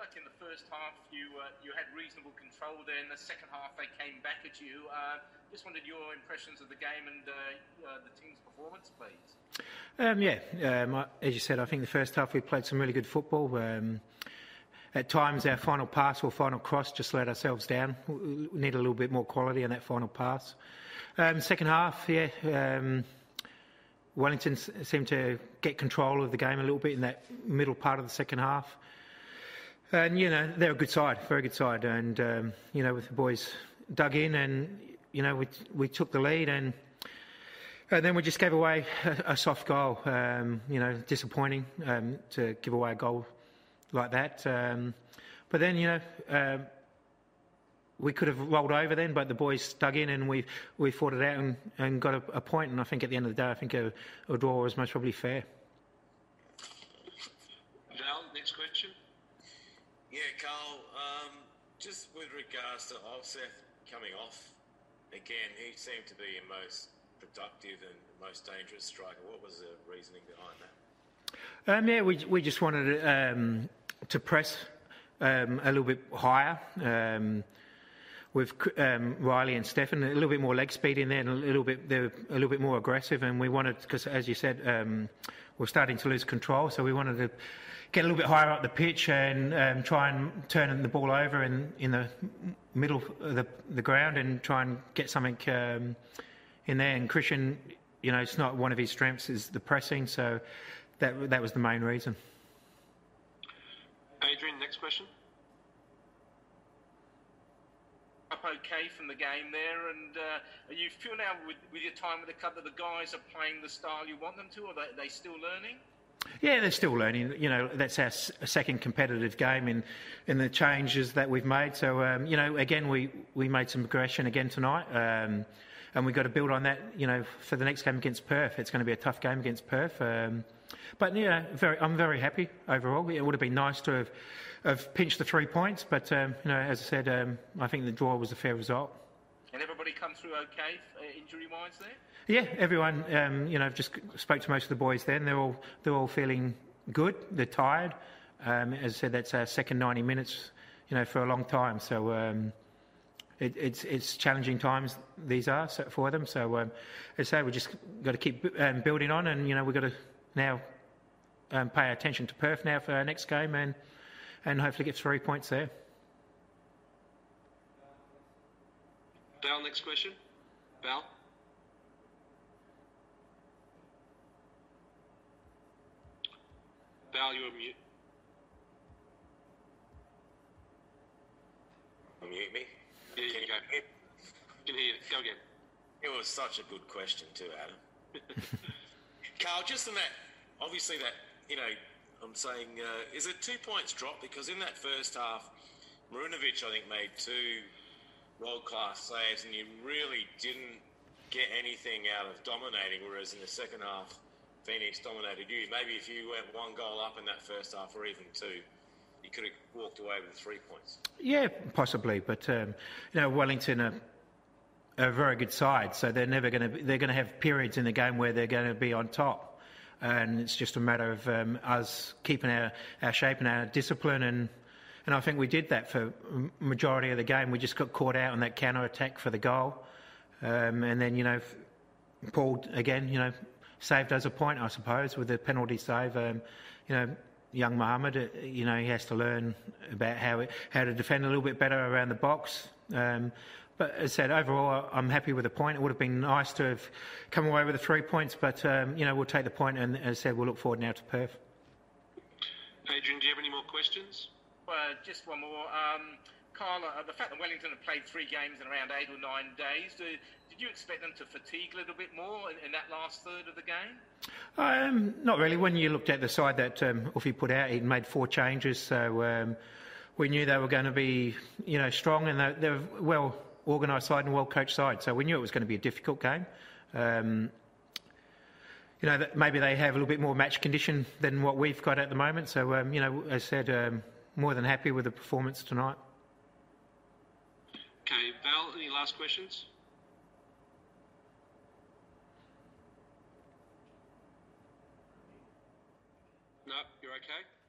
like in the first half you uh, you had reasonable control there. In the second half, they came back at you. Uh, just wanted your impressions of the game and uh, uh the team's performance, please. Um, yeah, um, as you said, I think the first half we played some really good football. Um, at times, our final pass or final cross just let ourselves down. We need a little bit more quality in that final pass. Um, second half, yeah. Um, Wellington seemed to get control of the game a little bit in that middle part of the second half. And, you know, they're a good side, very good side. And, um, you know, with the boys dug in and, you know, we, we took the lead and, and then we just gave away a, a soft goal. Um, you know, disappointing um, to give away a goal like that. Um, but then, you know, um, we could have rolled over then, but the boys dug in and we we fought it out and, and got a, a point. And I think at the end of the day, I think a, a draw was most probably fair. Val, next question. Yeah, Carl. Um, just with regards to Opseth coming off again, he seemed to be your most productive and most dangerous striker. What was the reasoning behind that? Um, yeah, we we just wanted um, to press um, a little bit higher. With um, Riley and Stefan, a little bit more leg speed in there, and a little bit they're a little bit more aggressive. And we wanted, because as you said, um, we're starting to lose control, so we wanted to get a little bit higher up the pitch and um, try and turn the ball over in, in the middle of the, the ground and try and get something um, in there. And Kristian, you know, it's not one of his strengths is the pressing, so that that was the main reason. Adrian, next question. Up okay from the game there, and uh, you feel now with, with your time with the club that the guys are playing the style you want them to, or are they, still learning? Yeah, they're still learning. You know, that's our second competitive game in, in the changes that we've made. So, um, you know, again, we, we made some progression again tonight. Um, and we've got to build on that, you know, for the next game against Perth. It's going to be a tough game against Perth. Um, but, yeah, very, I'm very happy overall. It would have been nice to have have pinched the three points, but um, you know, as I said, um, I think the draw was a fair result. And everybody come through okay, uh, injury-wise there? Yeah, everyone. Um, you know, I've just spoke to most of the boys. Then they're all they're all feeling good. They're tired. Um, as I said, that's our second 90 minutes. You know, for a long time. So. Um, it, it's it's challenging times these are for them. So um, as I say, we just got to keep um, building on, and you know we've got to now um, pay attention to Perth now for our next game, and and hopefully get three points there. Val, next question. Val. Val, you're mute. Mute me. Yeah, you can, go. You can hear it. Go again. It was such a good question too, Adam. Carl, just in that, obviously that, you know, I'm saying, uh, is it two points drop? Because in that first half, Marinovic, I think, made two world class saves, and you really didn't get anything out of dominating, whereas in the second half, Phoenix dominated you. Maybe if you went one goal up in that first half, or even two, you could have walked away with three points. Yeah, possibly, but um, you know, Wellington a very good side, so they're never going to. They're going to have periods in the game where they're going to be on top and it's just a matter of um, us keeping our, our shape and our discipline and and I think we did that for majority of the game. We just got caught out on that counter attack for the goal, um, and then you know, Paul again, you know, saved us a point, I suppose, with the penalty save. Um, you know, young Mohammed, uh, you know, he has to learn about how how to defend a little bit better around the box. Um, but as I said, overall, I'm happy with the point. It would have been nice to have come away with the three points, but um, you know we'll take the point, and as I said, we'll look forward now to Perth. Adrian, do you have any more questions? Well, just one more. Um, Carla, uh, the fact that Wellington have played three games in around eight or nine days, do, did you expect them to fatigue a little bit more in, in that last third of the game? Um, not really. When you looked at the side that um, Uffy put out, he made four changes, so um, we knew they were going to be, you know, strong and they're, they're well organised side and well coached side. So we knew it was going to be a difficult game. Um, you know, maybe they have a little bit more match condition than what we've got at the moment. So, um, you know, as I said, um, more than happy with the performance tonight. Okay, Val, any last questions? No, you're okay.